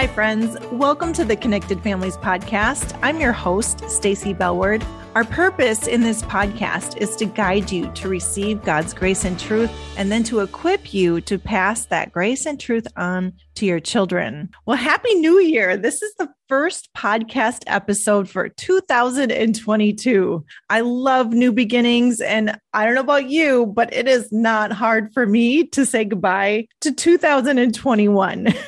Hi, friends. Welcome to the Connected Families podcast. I'm your host, Stacy Bellward. Our purpose in this podcast is to guide you to receive God's grace and truth, and then to equip you to pass that grace and truth on to your children. Well, Happy New Year. This is the first podcast episode for 2022. I love new beginnings, and I don't know about you, but it is not hard for me to say goodbye to 2021.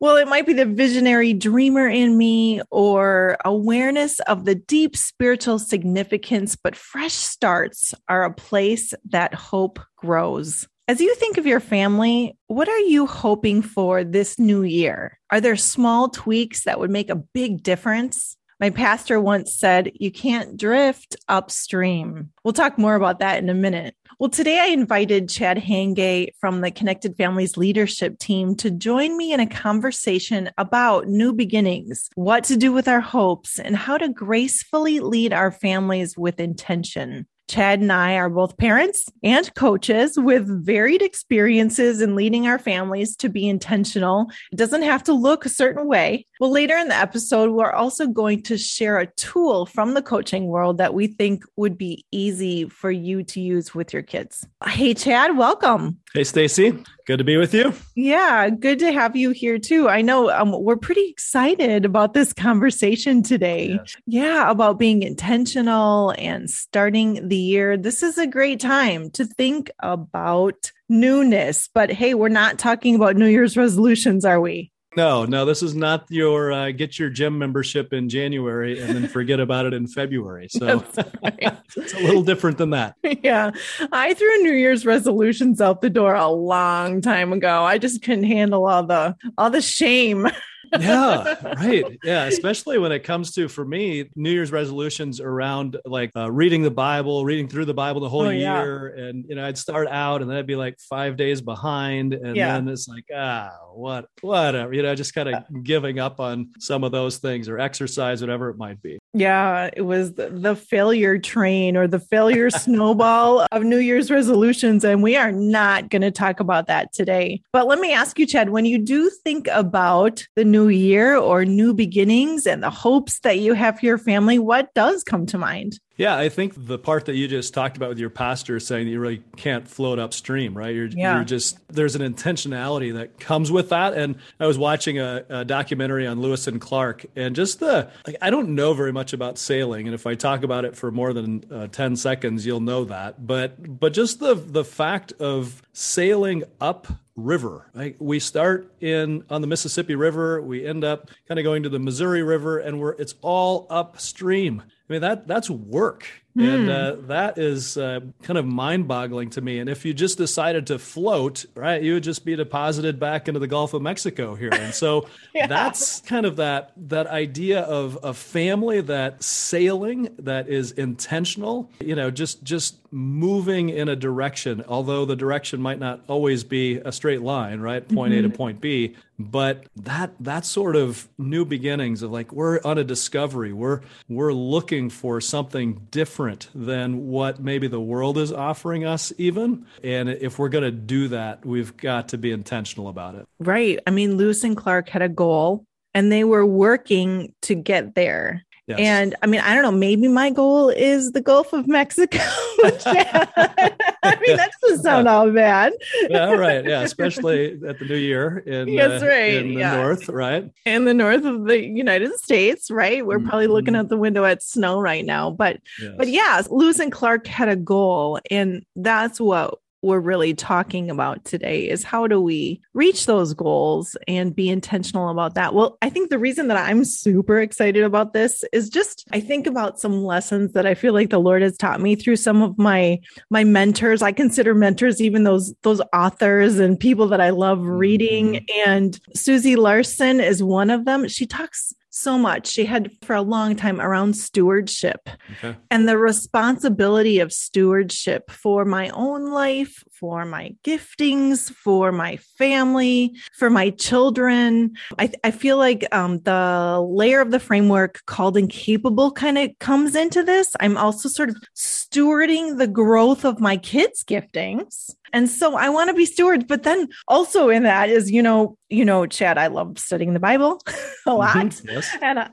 Well, it might be the visionary dreamer in me or awareness of the deep spiritual significance, but fresh starts are a place that hope grows. As you think of your family, what are you hoping for this new year? Are there small tweaks that would make a big difference? My pastor once said, You can't drift upstream. We'll talk more about that in a minute. Well, today I invited Chad Hayenga from the Connected Families leadership team to join me in a conversation about new beginnings, what to do with our hopes, and how to gracefully lead our families with intention. Chad and I are both parents and coaches with varied experiences in leading our families to be intentional. It doesn't have to look a certain way. Well, later in the episode, we're also going to share a tool from the coaching world that we think would be easy for you to use with your kids. Hey, Chad, welcome. Hey, Stacy. Good to be with you. Yeah, good to have you here too. I know um, we're pretty excited about this conversation today. Yes. Yeah, about being intentional and starting the year. This is a great time to think about newness. But hey, we're not talking about New Year's resolutions, are we? No, no, this is not your uh, get your gym membership in January and then forget about it in February. So right. it's a little different than that. Yeah. I threw New Year's resolutions out the door a long time ago. I just couldn't handle all the all the shame yeah, right. Yeah, especially when it comes to for me New Year's resolutions around like uh, reading the Bible, reading through the Bible the whole oh, year, yeah. and you know I'd start out and then I'd be like five days behind, and yeah. then it's like ah what whatever you know just kind of giving up on some of those things or exercise whatever it might be. Yeah, it was the, the failure train or the failure snowball of New Year's resolutions. And we are not going to talk about that today. But let me ask you, Chad, when you do think about the new year or new beginnings and the hopes that you have for your family, what does come to mind? Yeah, I think the part that you just talked about with your pastor saying that you really can't float upstream, right? You're, yeah. you're just, there's an intentionality that comes with that. And I was watching a, a, documentary on Lewis and Clark and just the, like, I don't know very much about sailing. And if I talk about it for more than uh, 10 seconds, you'll know that. But, but just the, the fact of sailing up river. Right? We start in on the Mississippi River, we end up kind of going to the Missouri River, and we're it's all upstream. I mean that that's work. Mm. And hmm. uh, that is uh, kind of mind boggling to me. And if you just decided to float, right, you would just be deposited back into the Gulf of Mexico here. And so yeah. that's kind of that, that idea of a family that sailing that is intentional, you know, just, just moving in a direction, although the direction might not always be a straight line, right? Point mm-hmm. A to point B. But that that sort of new beginnings of like we're on a discovery, we're we're looking for something different different than what maybe the world is offering us, even. And if we're going to do that, we've got to be intentional about it. Right. I mean, Lewis and Clark had a goal and they were working to get there. Yes. And I mean, I don't know, maybe my goal is the Gulf of Mexico. I mean, that doesn't sound all bad. yeah, right. Yeah, especially at the new year in, yes, uh, in the yeah. north, right? In the north of the United States, right? We're mm-hmm. probably looking out the window at snow right now. But yes. but yeah, Lewis and Clark had a goal, and that's what we're really talking about today is how do we reach those goals and be intentional about that? Well, I think the reason that I'm super excited about this is just I think about some lessons that I feel like the Lord has taught me through some of my my mentors. I consider mentors even those those authors and people that I love reading mm-hmm. and Susie Larson is one of them. She talks so much. She had for a long time around stewardship okay. and the responsibility of stewardship for my own life, for my giftings, for my family, for my children. I, I feel like um, the layer of the framework called and capable kind of comes into this. I'm also sort of stewarding the growth of my kids' giftings. And so I want to be stewards. But then also in that is, you know, you know, Chad, I love studying the Bible a lot. Mm-hmm. Yes. And I,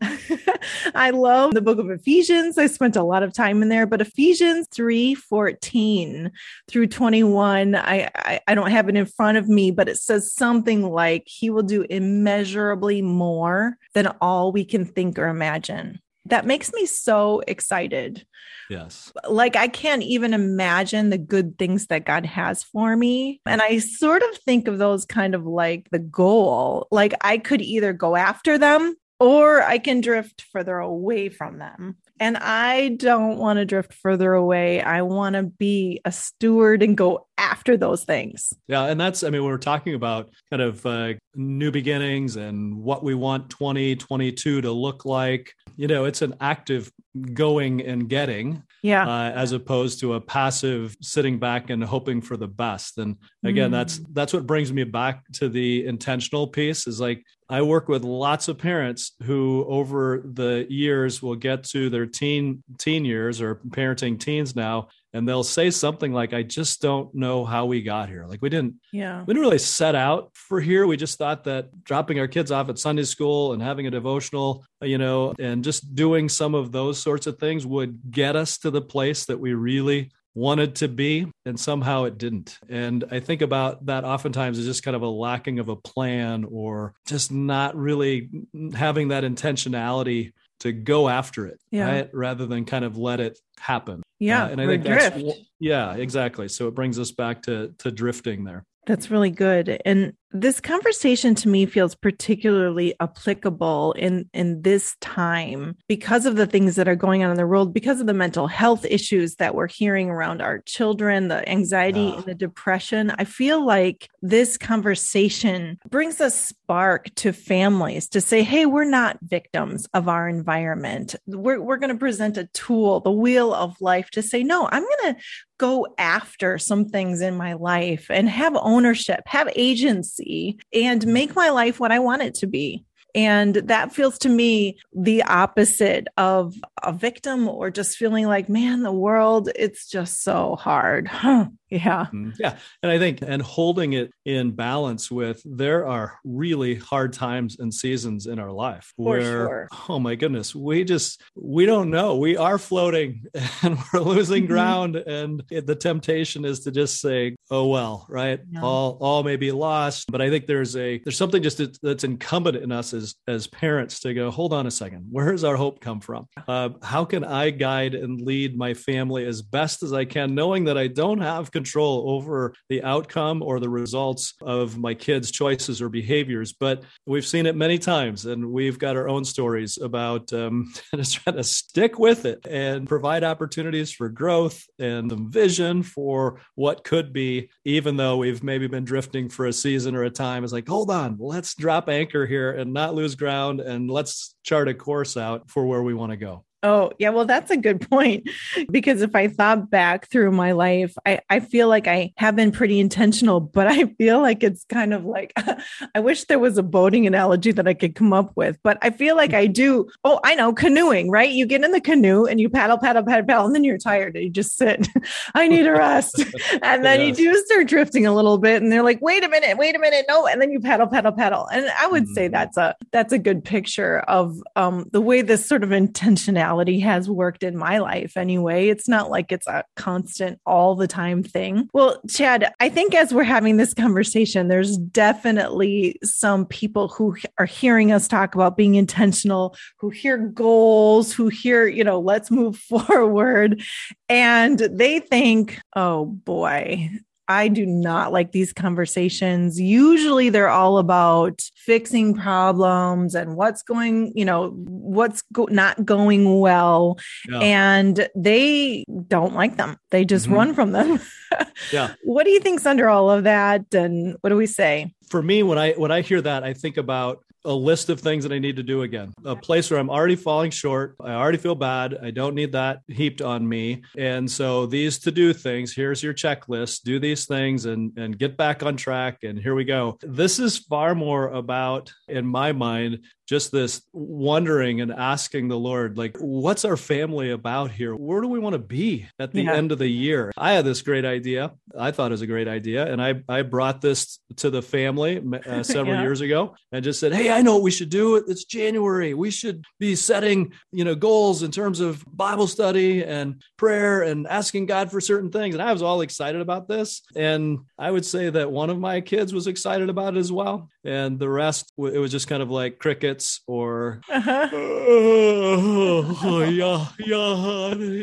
I love the book of Ephesians. I spent a lot of time in there, but Ephesians 3 14 through 21, I, I, I don't have it in front of me, but it says something like, He will do immeasurably more than all we can think or imagine that makes me so excited. Yes. Like I can't even imagine the good things that God has for me. And I sort of think of those kind of like the goal. Like I could either go after them or I can drift further away from them. And I don't want to drift further away. I want to be a steward and go after those things. Yeah. And that's, I mean, we're talking about kind of uh, new beginnings and what we want 2022 to look like. You know, it's an active going and getting yeah uh, as opposed to a passive sitting back and hoping for the best and again mm. that's that's what brings me back to the intentional piece is like I work with lots of parents who over the years will get to their teen teen years or parenting teens now and they'll say something like I just don't know how we got here. Like we didn't yeah. We didn't really set out for here. We just thought that dropping our kids off at Sunday school and having a devotional, you know, and just doing some of those sorts of things would get us to the place that we really wanted to be and somehow it didn't and i think about that oftentimes as just kind of a lacking of a plan or just not really having that intentionality to go after it yeah. right rather than kind of let it happen yeah uh, and i think drift. that's yeah exactly so it brings us back to to drifting there that's really good. And this conversation to me feels particularly applicable in in this time because of the things that are going on in the world because of the mental health issues that we're hearing around our children the anxiety and the depression. I feel like this conversation brings a spark to families to say hey we're not victims of our environment. We're, we're going to present a tool the wheel of life to say no i'm going to go after some things in my life and have ownership have agency and mm. make my life what I want it to be. And that feels to me the opposite of a victim or just feeling like, man, the world, it's just so hard. Huh. Yeah. Mm-hmm. Yeah. And I think, and holding it in balance with there are really hard times and seasons in our life For where, sure. oh my goodness, we just, we don't know. We are floating and we're losing mm-hmm. ground. And the temptation is to just say, oh, well, right. Yeah. All, all may be lost. But I think there's a, there's something just that's incumbent in us as, as parents to go, hold on a second. Where does our hope come from? Uh, how can I guide and lead my family as best as I can, knowing that I don't have control over the outcome or the results of my kids' choices or behaviors. But we've seen it many times, and we've got our own stories about um, trying to stick with it and provide opportunities for growth and vision for what could be, even though we've maybe been drifting for a season or a time. It's like, hold on, let's drop anchor here and not lose ground, and let's chart a course out for where we want to go. Oh, yeah. Well, that's a good point. Because if I thought back through my life, I, I feel like I have been pretty intentional, but I feel like it's kind of like I wish there was a boating analogy that I could come up with. But I feel like I do. Oh, I know canoeing, right? You get in the canoe and you paddle, paddle, paddle, paddle, and then you're tired and you just sit. I need a rest. and then yes. you do start drifting a little bit and they're like, wait a minute, wait a minute. No. And then you paddle, paddle, paddle. And I would mm-hmm. say that's a that's a good picture of um, the way this sort of intentionality has worked in my life anyway. It's not like it's a constant all the time thing. Well, Chad, I think as we're having this conversation, there's definitely some people who are hearing us talk about being intentional, who hear goals, who hear, you know, let's move forward. And they think, oh boy, I do not like these conversations. Usually they're all about fixing problems and what's going, you know, what's go- not going well. Yeah. And they don't like them. They just mm-hmm. run from them. yeah. What do you think's under all of that? And what do we say? For me, when I when I hear that, I think about a list of things that I need to do again. A place where I'm already falling short. I already feel bad. I don't need that heaped on me. And so these to do things, here's your checklist. Do these things and and get back on track and here we go. This is far more about in my mind just this wondering and asking the Lord, like, what's our family about here? Where do we want to be at the yeah. end of the year? I had this great idea. I thought it was a great idea. And I, I brought this to the family uh, several yeah. years ago and just said, Hey, I know what we should do. It's January. We should be setting, you know, goals in terms of Bible study and prayer and asking God for certain things. And I was all excited about this. And I would say that one of my kids was excited about it as well. And the rest, it was just kind of like crickets or, uh-huh. oh, yeah, yeah, you know, they're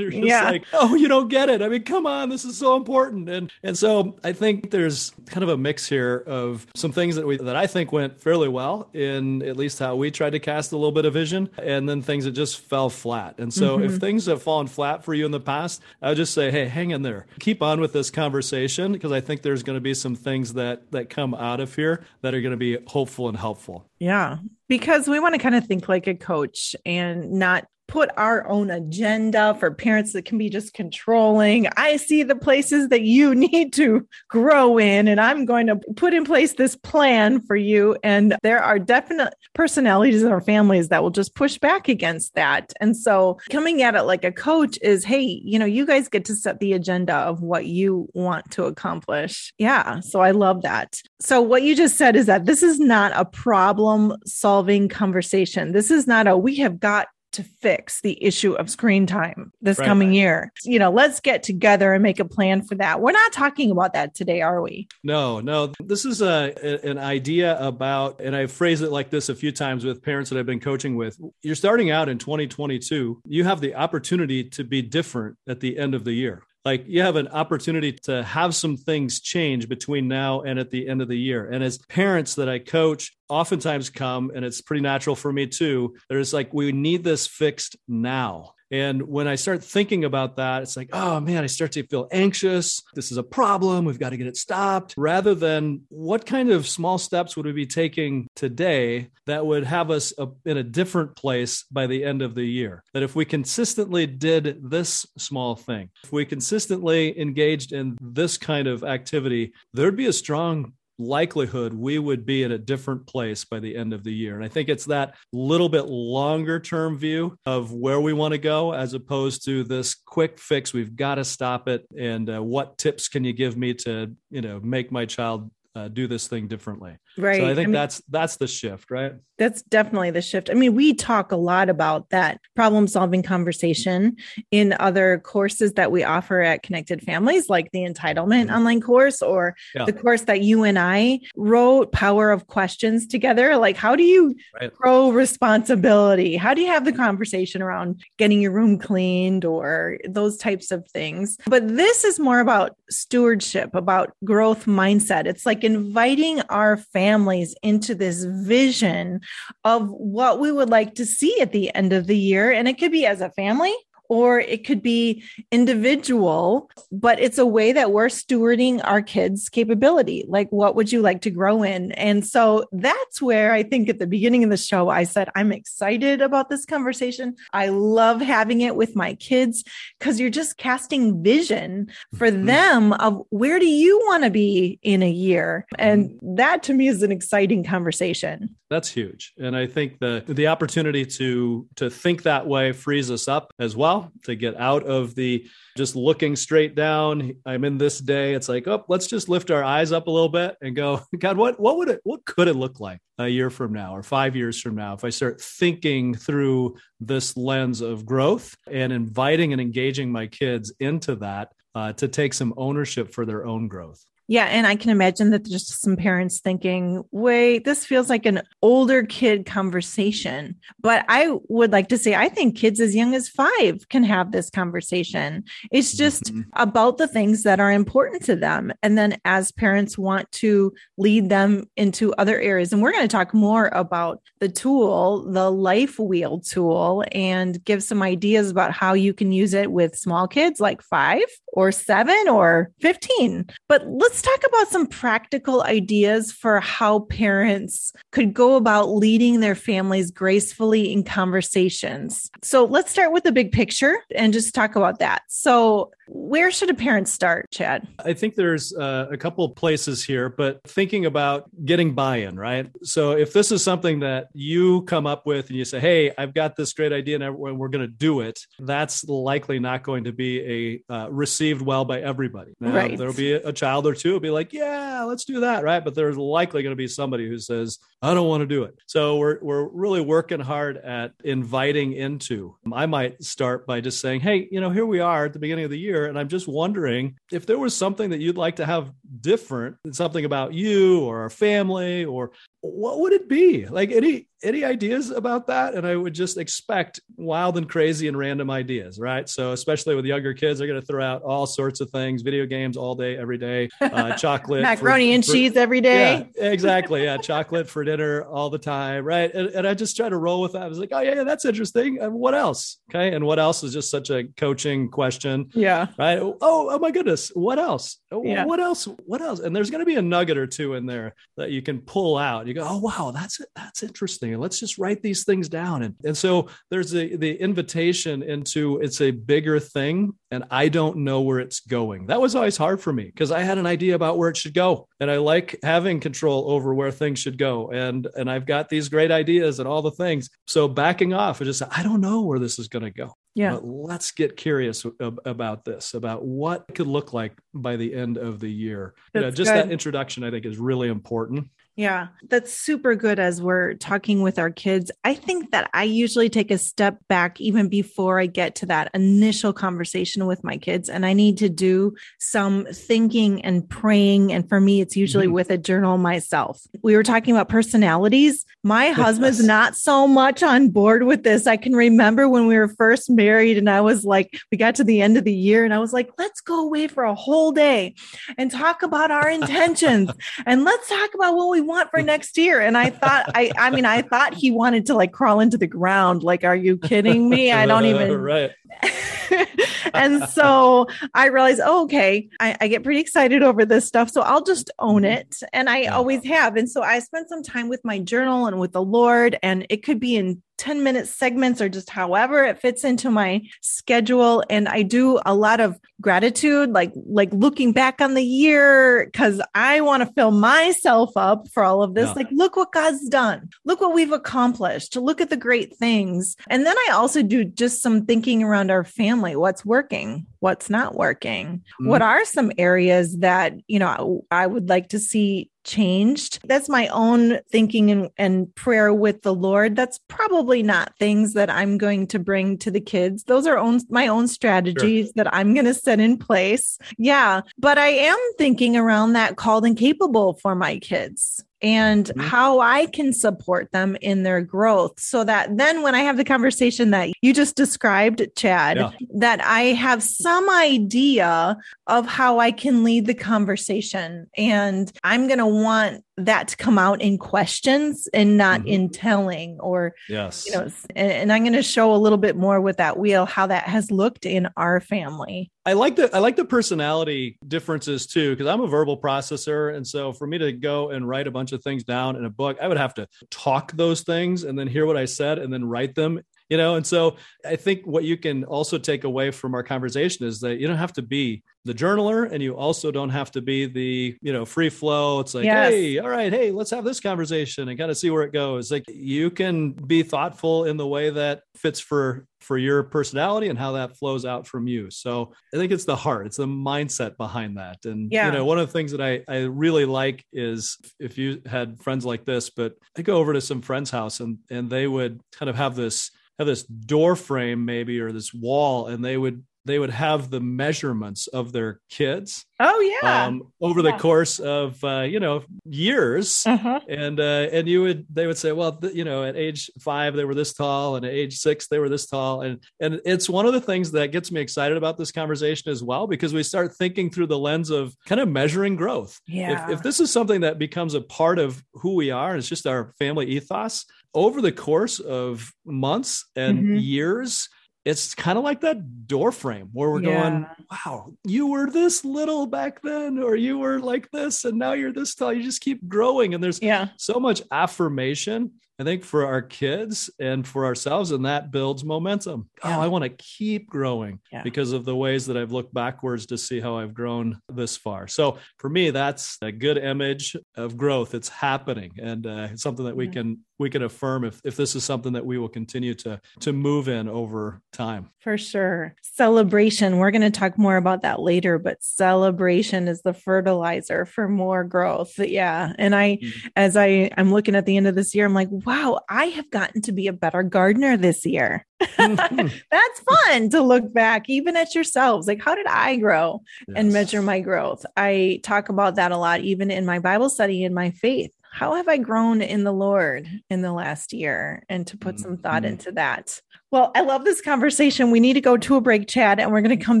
just yeah. like, oh, you don't get it. I mean, come on, this is so important. And and so I think there's kind of a mix here of some things that we that I think went fairly well in at least how we tried to cast a little bit of vision, and then things that just fell flat. And so mm-hmm. if things have fallen flat for you in the past, I would just say, hey, hang in there, keep on with this conversation because I think there's going to be some things that that come out of here that are going to be hopeful and helpful. Yeah, because we want to kind of think like a coach and not put our own agenda for parents that can be just controlling. I see the places that you need to grow in, and I'm going to put in place this plan for you. And there are definite personalities in our families that will just push back against that. And so coming at it like a coach is hey, you know, you guys get to set the agenda of what you want to accomplish. Yeah. So I love that. So what you just said is that this is not a problem solving conversation. This is not a we have got to fix the issue of screen time this right, coming right. year. You know, let's get together and make a plan for that. We're not talking about that today, are we? No, no. This is a, an idea about, and I've phrased it like this a few times with parents that I've been coaching with. You're starting out in 2022. You have the opportunity to be different at the end of the year like you have an opportunity to have some things change between now and at the end of the year. And as parents that I coach, oftentimes come, and it's pretty natural for me too, there's like, we need this fixed now. And when I start thinking about that, it's like, oh man, I start to feel anxious. This is a problem. We've got to get it stopped. Rather than what kind of small steps would we be taking today that would have us in a different place by the end of the year? That if we consistently did this small thing, if we consistently engaged in this kind of activity, there'd be a strong likelihood we would be in a different place by the end of the year. And I think it's that little bit longer term view of where we want to go as opposed to this quick fix. We've got to stop it. And uh, what tips can you give me to, you know, make my child uh, do this thing differently? Right. So I think I mean, that's that's the shift, right? That's definitely the shift. I mean, we talk a lot about that problem solving conversation in other courses that we offer at Connected Families, like the entitlement mm-hmm. online course or yeah. the course that you and I wrote, Power of Questions together. Like, how do you right. grow responsibility? How do you have the conversation around getting your room cleaned or those types of things? But this is more about stewardship, about growth mindset. It's like inviting our family families into this vision of what we would like to see at the end of the year. And it could be as a family, or it could be individual, but it's a way that we're stewarding our kids' capability. Like, what would you like to grow in? And so that's where I think at the beginning of the show, I said, I'm excited about this conversation. I love having it with my kids because you're just casting vision for mm-hmm. them of where do you want to be in a year? And mm-hmm. that to me is an exciting conversation. That's huge. And I think the the opportunity to to think that way frees us up as well to get out of the just looking straight down. I'm in this day. It's like, oh, let's just lift our eyes up a little bit and go, God, what what would it what could it look like a year from now or five years from now if I start thinking through this lens of growth and inviting and engaging my kids into that uh, to take some ownership for their own growth. Yeah. And I can imagine that just some parents thinking, wait, this feels like an older kid conversation. But I would like to say, I think kids as young as five can have this conversation. It's just mm-hmm. about the things that are important to them. And then as parents want to lead them into other areas, and we're going to talk more about the tool, the life wheel tool, and give some ideas about how you can use it with small kids like five or seven or 15. But let's let's talk about some practical ideas for how parents could go about leading their families gracefully in conversations. So let's start with the big picture and just talk about that. So Where should a parent start, Chad? I think there's uh, a couple of places here, but thinking about getting buy in, right? So if this is something that you come up with and you say, hey, I've got this great idea and we're going to do it, that's likely not going to be a uh, received well by everybody. Now, right. There'll be a, child or two who'll be like, yeah, let's do that, right? But there's likely going to be somebody who says, I don't want to do it. So we're, we're really working hard at inviting into. I might start by just saying, hey, you know, here we are at the beginning of the year, and I'm just wondering if there was something that you'd like to have different, something about you or our family, or what would it be? Like any any ideas about that? And I would just expect wild and crazy and random ideas, right? So especially with younger kids, they're going to throw out all sorts of things, video games all day, every day, uh, chocolate, macaroni for, and for, cheese every day. Yeah, exactly. Yeah, chocolate for dinner all the time, right? And, and, I just try to roll with that. I was like, oh yeah, yeah that's interesting. And what else? Okay, and what else is just such a coaching question? Yeah. Right. Oh, oh my goodness. What else? Yeah. What else? What else? And there's going to be a nugget or two in there that you can pull out. You go, oh wow, that's that's interesting and let's just write these things down and and so there's the the invitation into it's a bigger thing and i don't know where it's going that was always hard for me because i had an idea about where it should go and i like having control over where things should go and and i've got these great ideas and all the things so backing off and just i don't know where this is going to go yeah but let's get curious about this about what it could look like by the end of the year you know, just good. that introduction i think is really important yeah, that's super good as we're talking with our kids. I think that I usually take a step back even before I get to that initial conversation with my kids. And I need to do some thinking and praying. And for me, it's usually mm-hmm. with a journal myself. We were talking about personalities. My husband's not so much on board with this. I can remember when we were first married, and I was like, we got to the end of the year, and I was like, let's go away for a whole day and talk about our intentions. and let's talk about what we want for next year? And I thought, I, I mean, I thought he wanted to like crawl into the ground. Like, are you kidding me? I don't even. right. and so I realized, oh, okay, I, I, get pretty excited over this stuff. So I'll just own it. And I always have. And so I spent some time with my journal and with the Lord, and it could be in 10 minute segments or just however it fits into my schedule. And i do a lot of gratitude like like looking back on the year cuz i want to fill myself up for all of this. Yeah. like look what god's done. Look what we've accomplished. To look at the great things. And then i also do just some thinking around our family. What's working? What's not working? Mm-hmm. what are some areas that you know i would like to see changed. That's my own thinking and, and prayer with the Lord. That's probably not things that I'm going to bring to the kids. Those are own, my own strategies sure. that I'm going to set in place. Yeah. But I am thinking around that called and capable for my kids and mm-hmm. how I can support them in their growth so that then when I have the conversation that you just described, Chad, yeah. that I have some idea of how I can lead the conversation. And I'm going to want that to come out in questions and not mm-hmm. in telling or yes you know and, and i'm going to show a little bit more with that wheel how that has looked in our family i like the i like the personality differences too because i'm a verbal processor and so for me to go and write a bunch of things down in a book i would have to talk those things and then hear what i said and then write them you know? And so i think what you can also take away from our conversation is that you don't have to be the journaler and you also don't have to be the you know free flow. It's like yes. hey all right hey let's have this conversation. And kind of see where it goes. Like you can be thoughtful in the way that fits for for your personality and how that flows out from you. So i think it's the heart it's the mindset behind that. And yeah. you know one of the things that i i really like is if you had friends like this but i go over to some friend's house and and they would kind of have this have this door frame maybe or this wall and they would they would have the measurements of their kids. Oh yeah. Um, over yeah. the course of uh, you know years, uh-huh. and uh, and you would they would say, well, th- you know, at age five they were this tall, and at age six they were this tall, and and it's one of the things that gets me excited about this conversation as well because we start thinking through the lens of kind of measuring growth. Yeah. If, if this is something that becomes a part of who we are, and it's just our family ethos over the course of months and mm-hmm. years it's kind of like that door frame where we're yeah. going, wow, you were this little back then, or you were like this, and now you're this tall. You just keep growing. And there's yeah. so much affirmation I think for our kids and for ourselves, and that builds momentum. Yeah. Oh, I want to keep growing yeah. because of the ways that I've looked backwards to see how I've grown this far. So for me, that's a good image of growth. It's happening, and uh, it's something that we can we can affirm if, if this is something that we will continue to to move in over time for sure celebration we're going to talk more about that later but celebration is the fertilizer for more growth yeah and i mm-hmm. as i i'm looking at the end of this year i'm like wow i have gotten to be a better gardener this year mm-hmm. that's fun to look back even at yourselves like how did i grow yes. and measure my growth i talk about that a lot even in my bible study in my faith how have I grown in the Lord in the last year? And to put some thought mm-hmm. into that. Well, I love this conversation. We need to go to a break, Chad, and we're going to come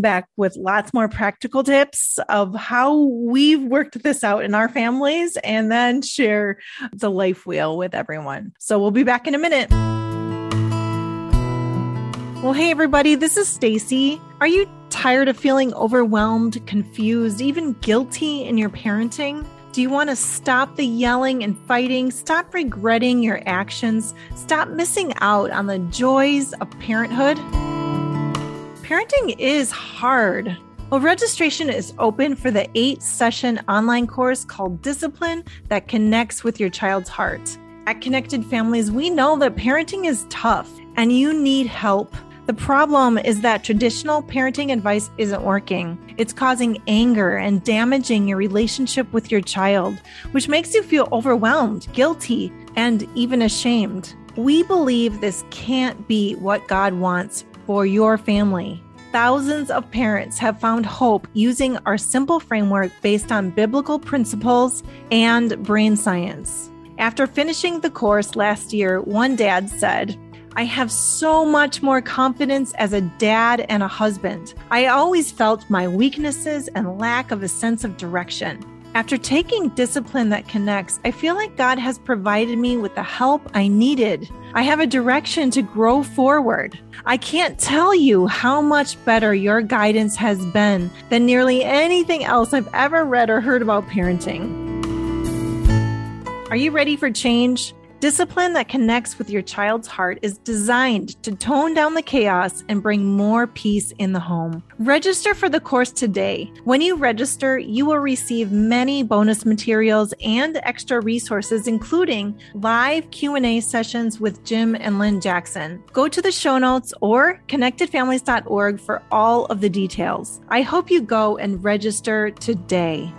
back with lots more practical tips of how we've worked this out in our families and then share the life wheel with everyone. So we'll be back in a minute. Well, hey everybody, this is Stacy. Are you tired of feeling overwhelmed, confused, even guilty in your parenting? Do you want to stop the yelling and fighting? Stop regretting your actions? Stop missing out on the joys of parenthood? Parenting is hard. Well, registration is open for the eight session online course called Discipline that connects with your child's heart. At Connected Families, we know that parenting is tough and you need help. The problem is that traditional parenting advice isn't working. It's causing anger and damaging your relationship with your child, which makes you feel overwhelmed, guilty, and even ashamed. We believe this can't be what God wants for your family. Thousands of parents have found hope using our simple framework based on biblical principles and brain science. After finishing the course last year, one dad said, I have so much more confidence as a dad and a husband. I always felt my weaknesses and lack of a sense of direction. After taking discipline that connects, I feel like God has provided me with the help I needed. I have a direction to grow forward. I can't tell you how much better your guidance has been than nearly anything else I've ever read or heard about parenting. Are you ready for change? Discipline that connects with your child's heart is designed to tone down the chaos and bring more peace in the home. Register for the course today. When you register, you will receive many bonus materials and extra resources including live Q&A sessions with Jim and Lynne Jackson. Go to the show notes or connectedfamilies.org for all of the details. I hope you go and register today.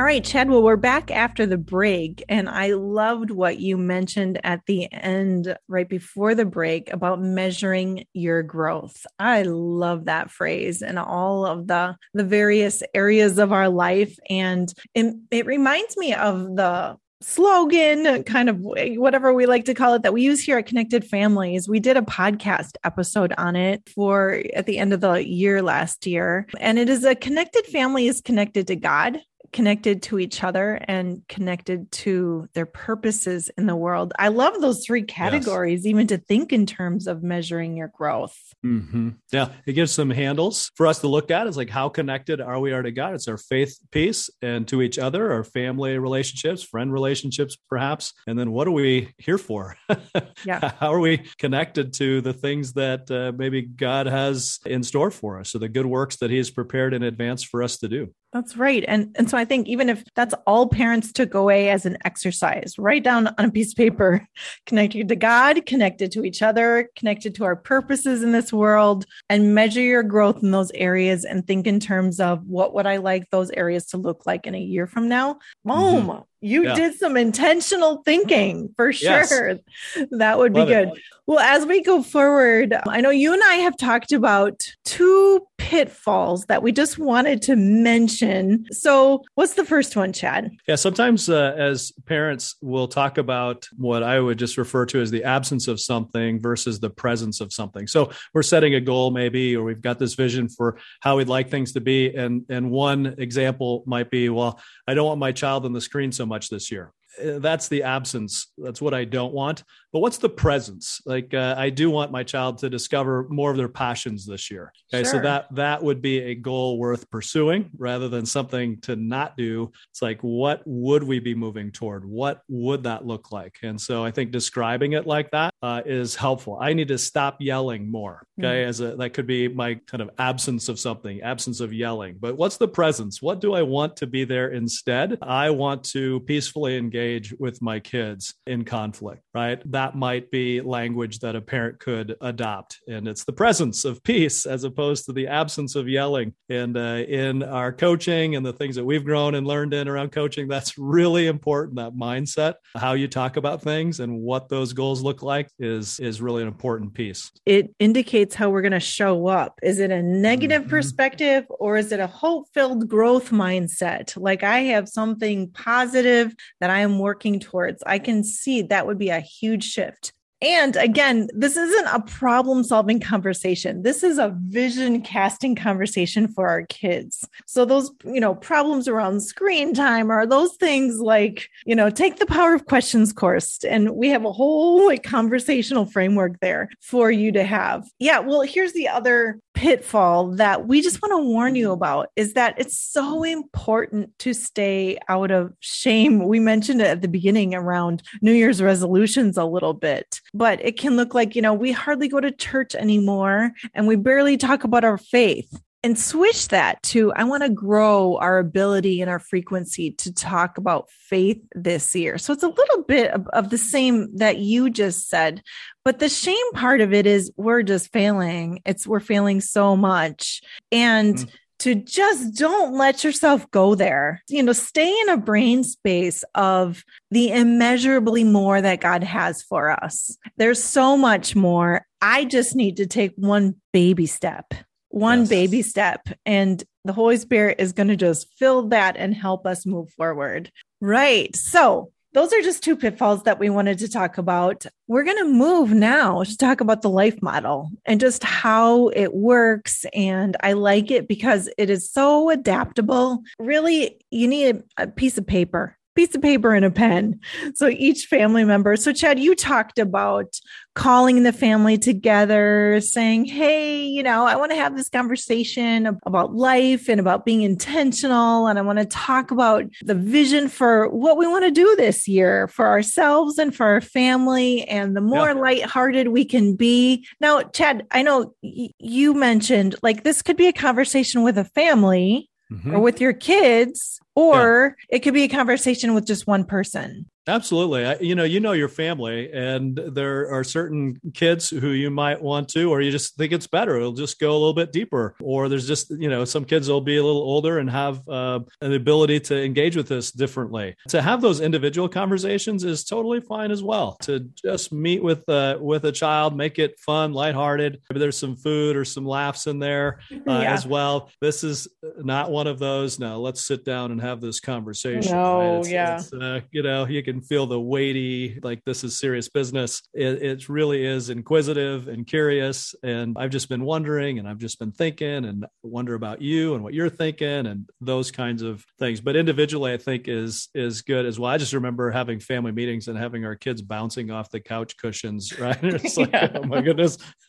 All right, Chad. Well, we're back after the break, and I loved what you mentioned at the end, right before the break, about measuring your growth. I love that phrase and all of the the various areas of our life, and it, it reminds me of the slogan, kind of eh, whatever we like to call it, that we use here at Connected Families. We did a podcast episode on it for at the end of the year last year. And it is a connected family is connected to God, connected to each other and connected to their purposes in the world. I love those three categories, yes. even to think in terms of measuring your growth. Mm-hmm. Yeah, it gives some handles for us to look at. It's like, how connected are we are to God? It's our faith piece and to each other, our family relationships, friend relationships, perhaps. And then what are we here for? yeah. how are we connected to the things that uh, maybe God has in store for us? So the good works that He has prepared in advance for us to do. That's right. And and so I think even if that's all parents took away as an exercise, write down on a piece of paper, connected to God, connected to each other, connected to our purposes in this world, and measure your growth in those areas and think in terms of what would I like those areas to look like in a year from now? Boom. Mm-hmm you yeah. did some intentional thinking for sure. Yes. That would Love be good. It. Well, as we go forward, I know you and I have talked about two pitfalls that we just wanted to mention. So, what's the first one, Chad? Yeah, sometimes uh, as parents, we'll talk about what I would just refer to as the absence of something versus the presence of something. So, we're setting a goal, maybe, or we've got this vision for how we'd like things to be. And, and one example might be, well, I don't want my child on the screen so much this year. uh, that's the absence. That's what I don't want. But what's the presence? Like uh, I do want my child to discover more of their passions this year. Okay, sure. so that that would be a goal worth pursuing rather than something to not do. It's like what would we be moving toward? What would that look like? And so I think describing it like that uh, is helpful. I need to stop yelling more. Okay, mm-hmm. as a that could be my kind of absence of something, absence of yelling. But what's the presence? What do I want to be there instead? I want to peacefully engage with my kids in conflict. Right. That that might be language that a parent could adopt. And it's the presence of peace as opposed to the absence of yelling. And uh, in our coaching and the things that we've grown and learned in around coaching, that's really important. That mindset, how you talk about things and what those goals look like is, is really an important piece. It indicates how we're going to show up. Is it a negative mm-hmm. perspective or is it a hope filled growth mindset? Like I have something positive that I am working towards. I can see that would be a huge shift. And again, this isn't a problem solving conversation. This is a vision casting conversation for our kids. So those, you know, problems around screen time are those things like, you know, take the power of questions course and we have a whole like conversational framework there for you to have. Yeah, well, here's the other pitfall that we just want to warn you about is that it's so important to stay out of shame. We mentioned it at the beginning around New Year's resolutions a little bit, but it can look like, you know, we hardly go to church anymore and we barely talk about our faith and switch that to I want to grow our ability and our frequency to talk about faith this year. So it's a little bit of, of, the same that you just said, but the shame part of it is we're just failing. It's we're failing so much. And mm-hmm. to just don't let yourself go there. You know, stay in a brain space of the immeasurably more that God has for us. There's so much more. I just need to take one baby step one yes. baby step and the holy spirit is going to just fill that and help us move forward right so those are just two pitfalls that we wanted to talk about. We're going to move now to talk about the life model and just how it works. And I like it because it is so adaptable. Really, you need a piece of paper piece of paper and a pen. So each family member. So, Chad, you talked about calling the family together, saying, Hey, you know, I want to have this conversation about life and about being intentional. And I want to talk about the vision for what we want to do this year for ourselves and for our family. And the more yeah. lighthearted we can be. Now, Chad, I know y- you mentioned like this could be a conversation with a family. Mm-hmm. or with your kids or yeah. it could be a conversation with just one person Absolutely. I, you know, you know your family, and there are certain kids who you might want to, or you just think it's better. It'll just go a little bit deeper. Or there's just, you know, some kids will be a little older and have uh, an ability to engage with this differently. To have those individual conversations is totally fine as well. To just meet with uh, with a child, make it fun, lighthearted. Maybe there's some food or some laughs in there uh, yeah. as well. This is not one of those. Now let's sit down and have this conversation. No, right? it's, yeah. It's, uh, you know, you can feel the weighty, like this is serious business. It, it really is inquisitive and curious. And I've just been wondering and I've just been thinking and wonder about you and what you're thinking and those kinds of things. But individually, I think is is good as well. I just remember having family meetings and having our kids bouncing off the couch cushions, right? It's like, yeah. oh my goodness.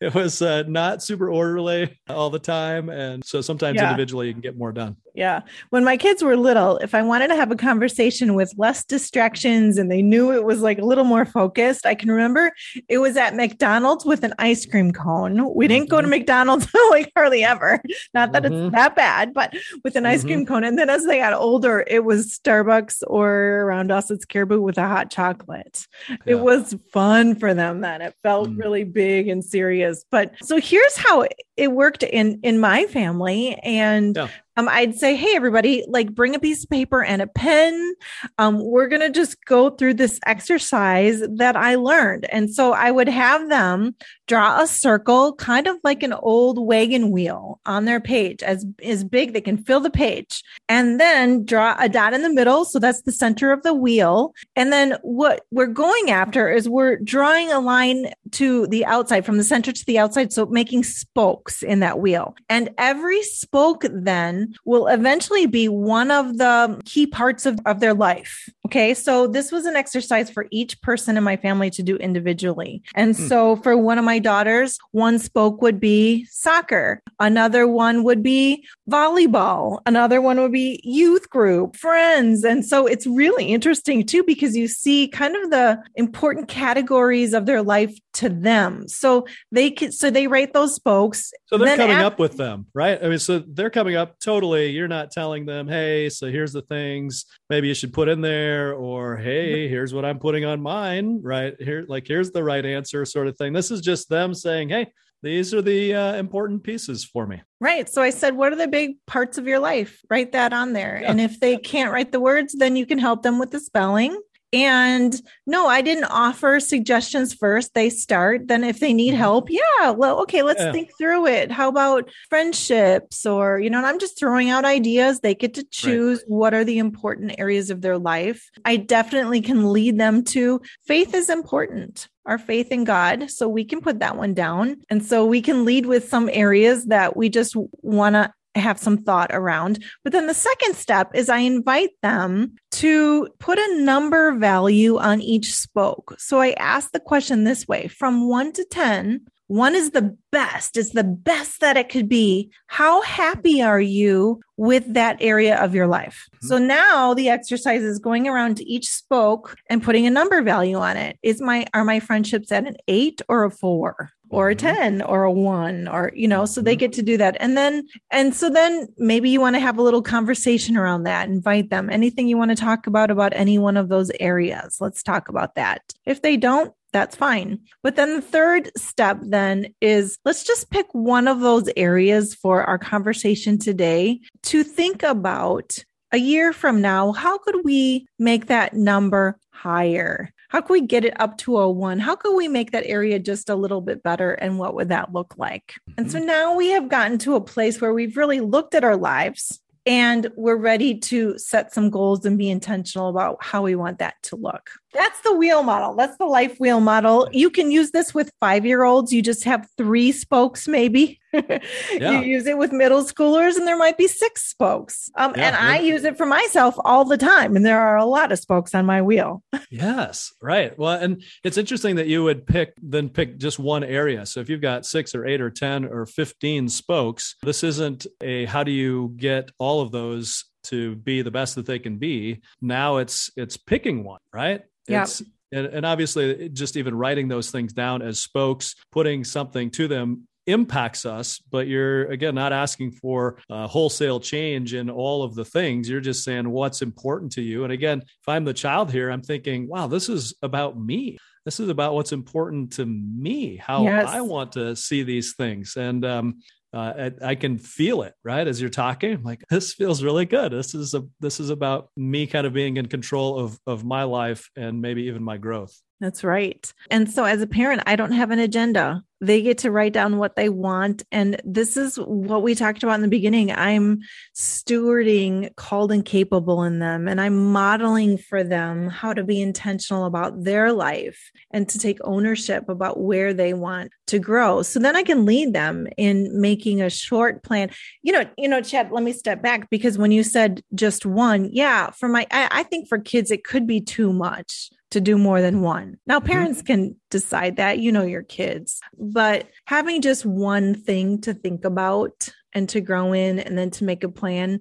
it was uh, not super orderly all the time. And so sometimes yeah. individually you can get more done. Yeah. When my kids were little, if I wanted to have a conversation with less distractions and they knew it was like a little more focused, I can remember it was at McDonald's with an ice cream cone. We didn't mm-hmm. go to mm-hmm. McDonald's like hardly ever. Not that mm-hmm. it's that bad, but with an ice mm-hmm. cream cone. And then as they got older, it was Starbucks or around us, it's Caribou with a hot chocolate. Yeah. It was fun for them then. It felt mm. really big and serious. But so here's how it worked in in my family and yeah um, I'd say, hey, everybody, like bring a piece of paper and a pen. Um, we're going to just go through this exercise that I learned. And so I would have them draw a circle, kind of like an old wagon wheel on their page, as, as big, they can fill the page, and then draw a dot in the middle. So that's the center of the wheel. And then what we're going after is we're drawing a line to the outside, from the center to the outside. So making spokes in that wheel. And every spoke then will eventually be one of the key parts of, of their life. Okay. So this was an exercise for each person in my family to do individually. And hmm. so for one of my daughters, one spoke would be soccer. Another one would be volleyball. Another one would be youth group, friends. And so it's really interesting too, because you see kind of the important categories of their life to them. So they can, so they write those spokes. So they're coming up with them, right? I mean, so they're coming up totally. You're not telling them, Hey, so here's the things maybe you should put in there or, Hey, here's what I'm putting on mine, right here. Like, here's the right answer sort of thing. This is just them saying, Hey, these are the uh, important pieces for me. Right. So I said, what are the big parts of your life? Write that on there. Yeah. And if they can't write the words, then you can help them with the spelling. And no, I didn't offer suggestions first. They start. Then, if they need mm-hmm. help, yeah, well, okay, let's yeah. think through it. How about friendships? Or, you know, I'm just throwing out ideas. They get to choose right. what are the important areas of their life. I definitely can lead them to faith is important our faith in God. So we can put that one down. And so we can lead with some areas that we just want to have some thought around. But then the second step is I invite them to put a number value on each spoke. So I ask the question this way from one to 10, one is the best, it's the best that it could be. How happy are you with that area of your life? Mm-hmm. So now the exercise is going around to each spoke and putting a number value on it. Is my, are my friendships at an eight or a four? Or a mm-hmm. 10 or a 1 or you know so they mm-hmm. get to do that and then and so then maybe you want to have a little conversation around that invite them anything you want to talk about about any one of those areas let's talk about that if they don't that's fine. But then the third step then is let's just pick one of those areas for our conversation today to think about a year from now. How could we make that number higher? How can we get it up to a one? How can we make that area just a little bit better? And what would that look like? And so mm-hmm. now we have gotten to a place where we've really looked at our lives and we're ready to set some goals and be intentional about how we want that to look. That's the wheel model. That's the life wheel model. You can use this with five year olds. You just have three spokes, maybe. yeah. You use it with middle schoolers, and there might be six spokes. Um, yeah, and I use it for myself all the time, and there are a lot of spokes on my wheel. yes, right. Well, and it's interesting that you would pick then pick just one area. So if you've got six or eight or 10 or 15 spokes, this isn't a how do you get all of those to be the best that they can be. Now it's it's picking one, right? Yeah. And, and obviously, just even writing those things down as spokes, putting something to them impacts us, but you're again not asking for a wholesale change in all of the things. You're just saying what's important to you. And again, if I'm the child here, I'm thinking, wow, this is about me. This is about what's important to me, how yes. I want to see these things. And um, uh, I, I, can feel it right as you're talking. I'm like this feels really good. This is a this is about me kind of being in control of of my life and maybe even my growth. That's right. And so as a parent, I don't have an agenda. They get to write down what they want. And this is what we talked about in the beginning. I'm stewarding called and capable in them, and I'm modeling for them how to be intentional about their life and to take ownership about where they want to grow. So then I can lead them in making a short plan. You know, you know, Chad, let me step back because when you said just one, yeah, for my, I, I think for kids, it could be too much to do more than one. Now, mm-hmm. parents mm-hmm. can decide that, you know, your kids, but having just one thing to think about and to grow in and then to make a plan,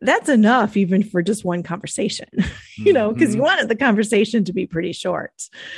that's enough, even for just one conversation, you know, because mm-hmm. you wanted the conversation to be pretty short,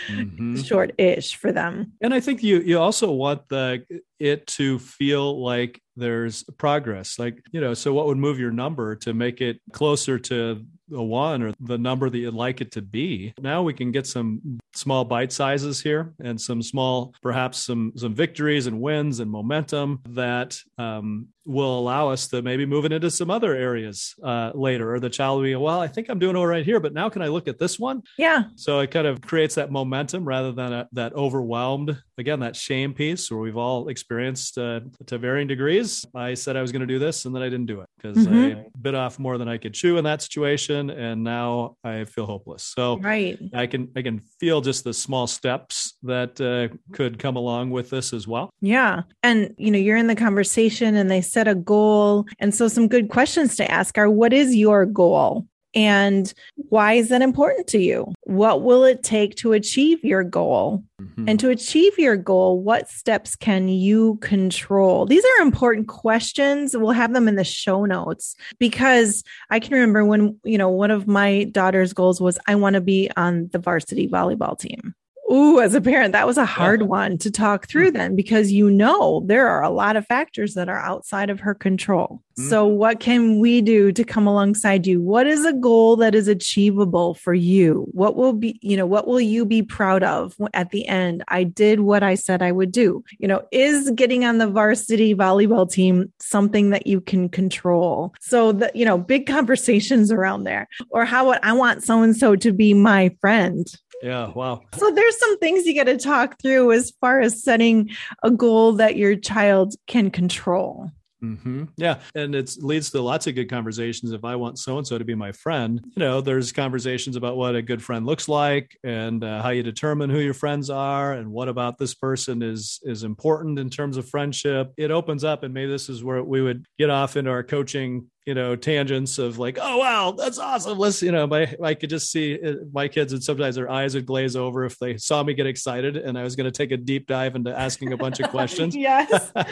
mm-hmm. short ish for them. And I think you, you also want the, it to feel like there's progress like you know so what would move your number to make it closer to the one or the number that you'd like it to be now we can get some small bite sizes here and some small perhaps some some victories and wins and momentum that um, will allow us to maybe move it into some other areas uh, later or the child will be well i think i'm doing all right here but now can i look at this one? Yeah. So it kind of creates that momentum rather than a, that overwhelmed again that shame piece where we've all experienced uh, to varying degrees. I said i was going to do this and then i didn't do it because mm-hmm. i bit off more than i could chew in that situation and now i feel hopeless. So right. I can i can feel just the small steps that uh, could come along with this as well. Yeah. And you know you're in the conversation and they set a goal. And so some good questions to ask are what is your goal And why is that important to you? What will it take to achieve your goal? Mm-hmm. And to achieve your goal, what steps can you control? These are important questions. We'll have them in the show notes because I can remember when, you know, one of my daughter's goals was I want to be on the varsity volleyball team. Ooh, as a parent, that was a hard yeah. one to talk through then because you know there are a lot of factors that are outside of her control. Mm-hmm. So, what can we do to come alongside you? What is a goal that is achievable for you? What will be, you know, what will you be proud of at the end? I did what I said I would do. You know, is getting on the varsity volleyball team something that you can control? So, the, you know, big conversations around there. Or how would I want so and so to be my friend? Yeah, wow. So there's some things you got to talk through as far as setting a goal that your child can control. Mm-hmm. Yeah. And it leads to lots of good conversations. If I want so and so to be my friend, you know, there's conversations about what a good friend looks like and uh, how you determine who your friends are and what about this person is is important in terms of friendship. It opens up, and maybe this is where we would get off into our coaching you know tangents of like oh wow that's awesome. Let's you know my i could just see uh, my kids and sometimes their eyes would glaze over if they saw me get excited and i was going to take a deep dive into asking a bunch of questions. Yes.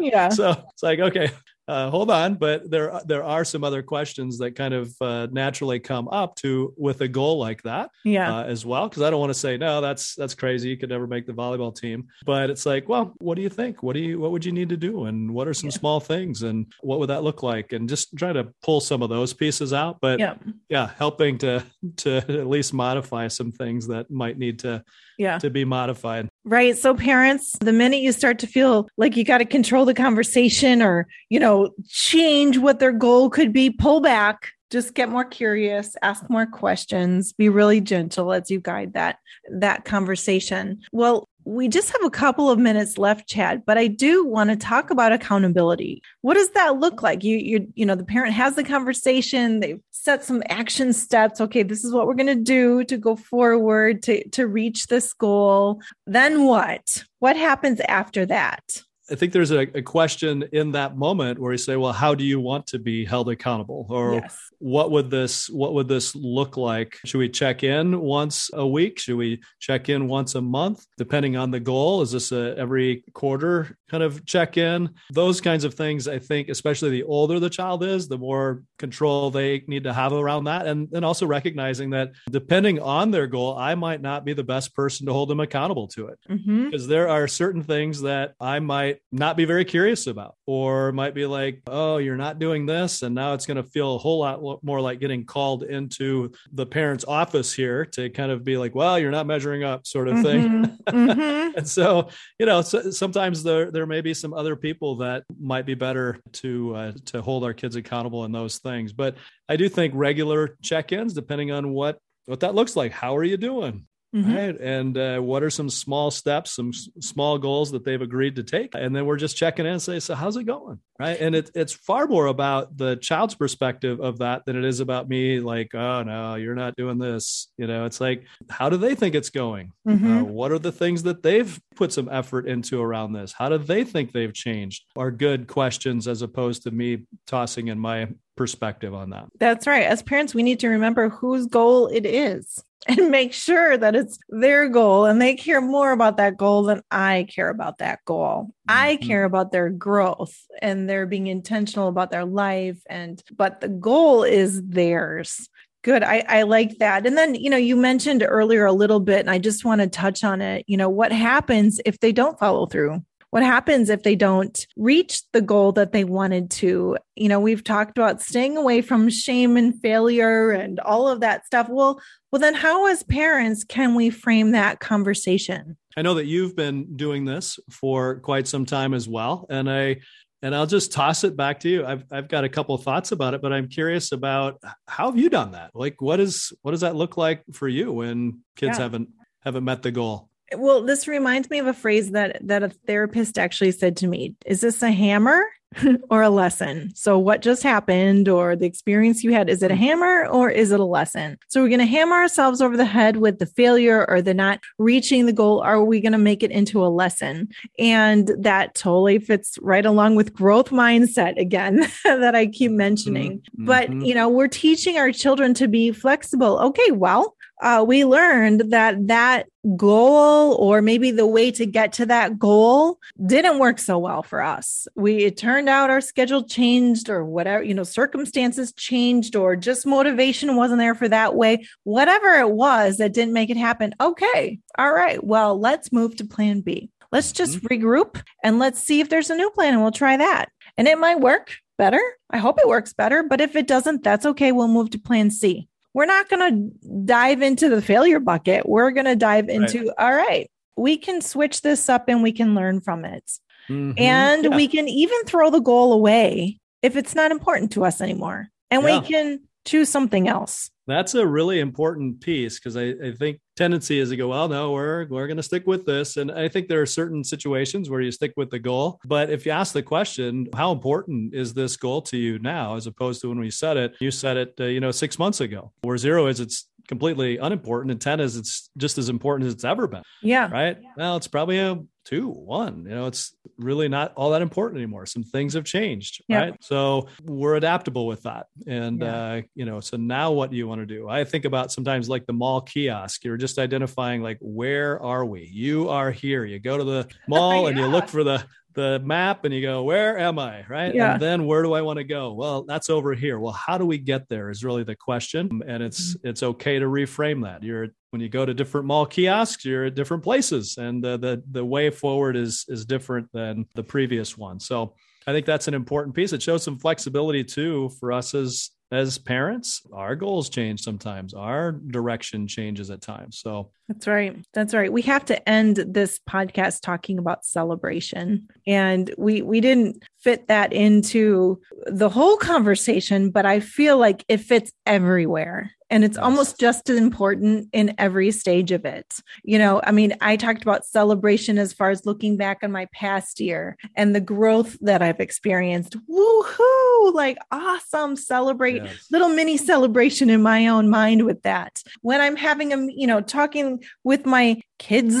Yeah. So it's like okay uh, hold on, but there there are some other questions that kind of uh, naturally come up to with a goal like that, yeah, uh, as well. Because I don't want to say no, that's that's crazy. You could never make the volleyball team, but it's like, well, what do you think? What do you what would you need to do, and what are some yeah. small things, and what would that look like, and just try to pull some of those pieces out. But yeah, yeah helping to to at least modify some things that might need to yeah to be modified right? So parents the minute you start to feel like you got to control the conversation or you know change what their goal could be pull back. Just get more curious ask more questions be really gentle as you guide that that conversation. Well we just have a couple of minutes left chad but i do want to talk about accountability. What does that look like? You you you know the parent has the conversation they've set some action steps okay this is what we're going to do to go forward to to reach this goal. Then what? What happens after that I think there's a, a, question in that moment where you say, well, how do you want to be held accountable? Or yes. what would this what would this look like? Should we check in once a week? Should we check in once a month? Depending on the goal. Is this a every quarter kind of check in? Those kinds of things, I think, especially the older the child is, the more control they need to have around that. And then also recognizing that depending on their goal, I might not be the best person to hold them accountable to it. Mm-hmm. Because there are certain things that I might not be very curious about, or might be like, oh, you're not doing this. And now it's going to feel a whole lot more like getting called into the parent's office here to kind of be like, well, you're not measuring up, sort of thing. Mm-hmm. mm-hmm. and so, you know, so, sometimes there, there may be some other people that might be better to, uh, to hold our kids accountable in those things. But I do think regular check ins, depending on what what that looks like. How are you doing? Mm-hmm. Right. And uh, what are some small steps, some s- small goals that they've agreed to take? And then we're just checking in and say, so how's it going? Right. And it, it's far more about the child's perspective of that than it is about me, like, oh, no, you're not doing this. You know, it's like, how do they think it's going? Mm-hmm. Uh, what are the things that they've put some effort into around this? How do they think they've changed? Are good questions as opposed to me tossing in my perspective on that. That's right. As parents, we need to remember whose goal it is and make sure that it's their goal and they care more about that goal than I care about that goal. Mm-hmm. I care about their growth and they're being intentional about their life and but the goal is theirs. Good. I, I like that. And then, you know, you mentioned earlier a little bit, and I just want to touch on it. You know, what happens if they don't follow through? What happens if they don't reach the goal that they wanted to you know we've talked about staying away from shame and failure and all of that stuff well well then how as parents can we frame that conversation i know that you've been doing this for quite some time as well and i and I'll just toss it back to you. I've I've got a couple of thoughts about it, but I'm curious about how have you done that? Like what is what does that look like for you when kids yeah. haven't haven't met the goal? Well, this reminds me of a phrase that that a therapist actually said to me. Is this a hammer or a lesson? So what just happened or the experience you had, is it a hammer or is it a lesson? So we're going to hammer ourselves over the head with the failure or the not reaching the goal. Are we going to make it into a lesson? And that totally fits right along with growth mindset again that I keep mentioning. Mm-hmm. But, you know, we're teaching our children to be flexible. Okay, well, uh, we learned that that goal or maybe the way to get to that goal didn't work so well for us. We it turned out our schedule changed or whatever, you know, circumstances changed or just motivation wasn't there for that way. Whatever it was that didn't make it happen. Okay. All right. Well, let's move to plan B. Let's just mm-hmm. regroup and let's see if there's a new plan and we'll try that. And it might work better. I hope it works better, but if it doesn't, that's okay. We'll move to plan C we're not going to dive into the failure bucket. We're going to dive into, right. all right, we can switch this up and we can learn from it. Mm-hmm. And yeah. we can even throw the goal away if it's not important to us anymore. And yeah. we can choose something else. That's a really important piece because I, I, think tendency is to go, well, no, we're we're going to stick with this, and I think there are certain situations where you stick with the goal. But if you ask the question, how important is this goal to you now, as opposed to when we set it, you set it, uh, you know, six months ago, where zero is it's completely unimportant and 10 is it's just as important as it's ever been. Yeah. Right? Yeah. well it's probably a two one you know it's really not all that important anymore. Some things have changed yeah. right? So we're adaptable with that. And yeah. uh you know so now what do you want to do? I think about sometimes like the mall kiosk. You're just identifying like where are we? You are here. You go to the mall yeah. and you look for the the map and you go, where am I? Right. Yeah. And then where do I want to go? Well, that's over here. Well, how do we get there is really the question. And it's mm-hmm. it's okay to reframe that. You're when you go to different mall kiosks, you're at different places, and the the the way forward is is different than the previous one. So I think that's an important piece. It shows some flexibility too for us as as parents, our goals change sometimes, our direction changes at times. So that's right. That's right. We have to end this podcast talking about celebration. And we we didn't fit that into the whole conversation, but I feel like it fits everywhere and it's almost just as important in every stage of it. You know, I mean, I talked about celebration as far as looking back on my past year and the growth that I've experienced. Woohoo! Like awesome, celebrate yes. little mini celebration in my own mind with that. When I'm having a, you know, talking with my kids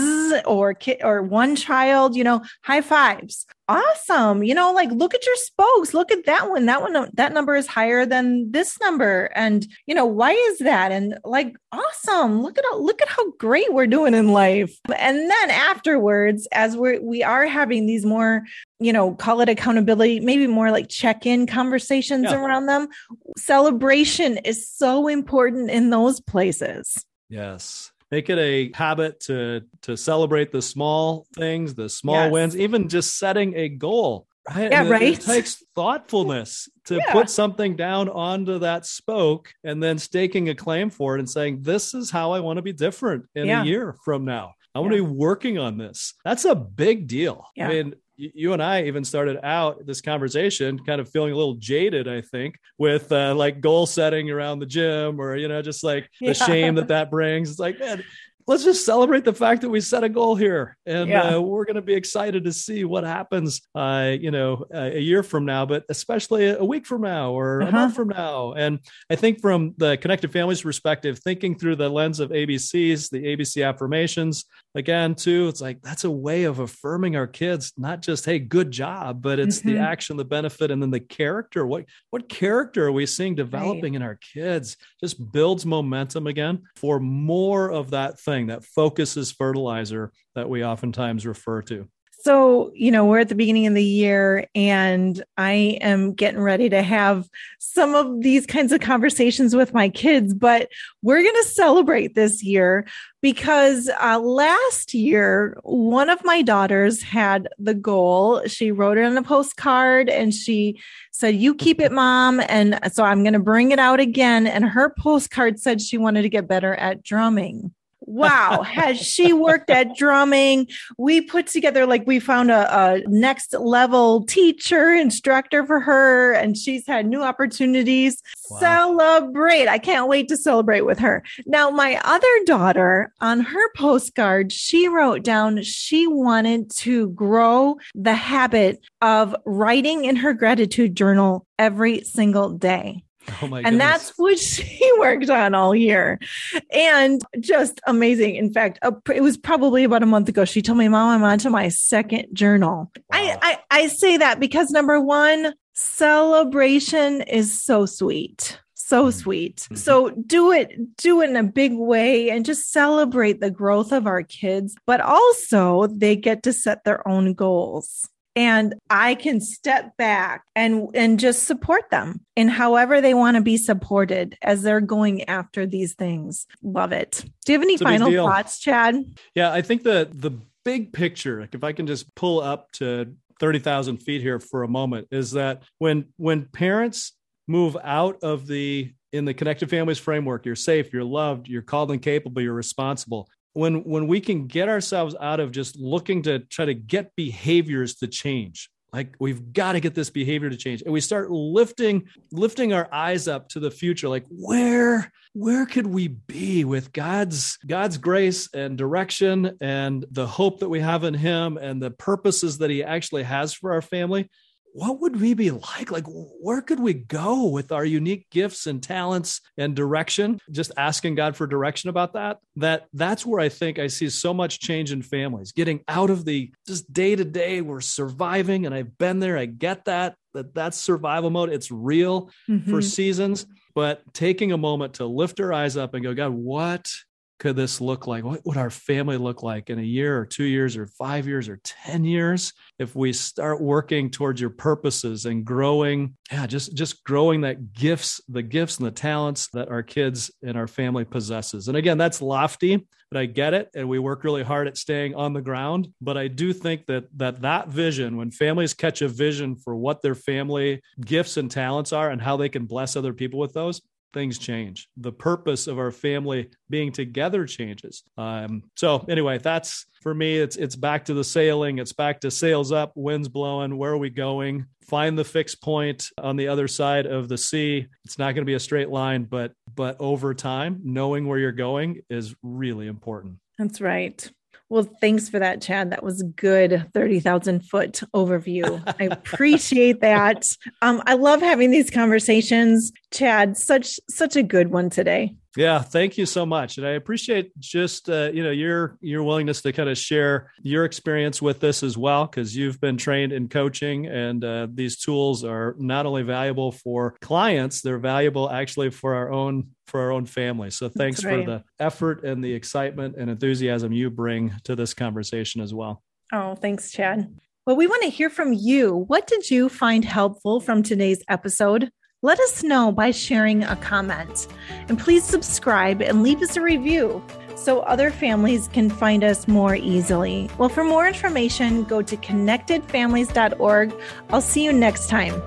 or kid or one child, you know, high fives. Awesome. You know like look at your spokes. Look at that one. That one that number is higher than this number. And you know why is that? And like awesome. Look at look at how great we're doing in life. And then afterwards as we're we are having these more you know call it accountability maybe more like check-in conversations yeah. around them celebration is so important in those places. Yes make it a habit to to celebrate the small things, the small yes. wins, even just setting a goal. Right? Yeah, right. It takes thoughtfulness to yeah. put something down onto that spoke and then staking a claim for it and saying, This is how I want to be different in yeah. a year from now. I want yeah. to be working on this. That's a big deal. I mean, you and I even started out this conversation kind of feeling a little jaded, I think, with uh, like goal setting around the gym or, you know, just like the yeah. shame that that brings. It's like, man, let's just celebrate the fact that we set a goal here and yeah. uh, we're going to be excited to see what happens uh, you know uh, a year from now but especially a week from now or uh-huh. a month from now and i think from the connected families perspective thinking through the lens of abcs the abc affirmations again too it's like that's a way of affirming our kids not just hey good job but it's mm-hmm. the action the benefit and then the character what what character are we seeing developing right. in our kids just builds momentum again for more of that thing that focuses fertilizer that we oftentimes refer to so, you know, we're at the beginning of the year and I am getting ready to have some of these kinds of conversations with my kids, but we're going to celebrate this year because uh, last year, one of my daughters had the goal. She wrote it on a postcard and she said, You keep it, mom. And so I'm going to bring it out again. And her postcard said she wanted to get better at drumming. Wow, has she worked at drumming? We put together, like, we found a, a, next level teacher, instructor for her, and she's had new opportunities. Wow. Celebrate. I can't wait to celebrate with her. Now, my other daughter, on her postcard, she wrote down she wanted to grow the habit of writing in her gratitude journal every single day. Oh and goodness. that's what she worked on all year. And just amazing. In fact, it was probably about a month ago. She told me, Mom, I'm on to my second journal. Wow. I, I, I say that because number one, celebration is so sweet so mm-hmm. sweet. Mm-hmm. So do it, do it in a big way and just celebrate the growth of our kids, but also they get to set their own goals and I can step back and and just support them in however they want to be supported as they're going after these things. Love it. Do you have any final thoughts, Chad? Yeah, I think the the big picture, like if I can just pull up to 30,000 feet here for a moment, is that when when parents move out of the in the connected families framework, you're safe, you're loved, you're called and capable, you're responsible when when we can get ourselves out of just looking to try to get behaviors to change like we've got to get this behavior to change. And we start lifting lifting our eyes up to the future like where where could we be with god's god's grace and direction and the hope that we have in him and the purposes that he actually has for our family what would we be like? Like, where could we go with our unique gifts and talents and direction? Just asking God for direction about that. That that's where I think I see so much change in families, getting out of the just day to day. We're surviving, and I've been there. I get that. That that's survival mode. It's real mm-hmm. for seasons, but taking a moment to lift our eyes up and go, God, what could this look like? What would our family look like in a year or two years or five years or 10 years if we start working towards your purposes and growing? Yeah, just, just growing that gifts, the gifts and the talents that our kids and our family possesses. And again, that's lofty, but I get it. And we work really hard at staying on the ground. But I do think that that, that vision, when families catch a vision for what their family gifts and talents are and how they can bless other people with those, things change. The purpose of our family being together changes. Um, so anyway, that's for me. It's it's back to the sailing. It's back to sails up, winds blowing. Where are we going? Find the fixed point on the other side of the sea. It's not going to be a straight line, but but over time, knowing where you're going is really important. That's right. Well, thanks for that, Chad. That was good 30,000 foot overview. I appreciate that. Um, I love having these conversations. Chad, such such a good one today. Yeah, thank you so much, and I appreciate just uh, you know your your willingness to kind of share your experience with this as well, because you've been trained in coaching, and uh, these tools are not only valuable for clients, they're valuable actually for our own for our own family. So thanks right. for the effort and the excitement and enthusiasm you bring to this conversation as well. Oh, thanks, Chad. Well, we want to hear from you. What did you find helpful from today's episode? Let us know by sharing a comment. And please subscribe and leave us a review so other families can find us more easily. Well, for more information, go to connectedfamilies.org. I'll see you next time.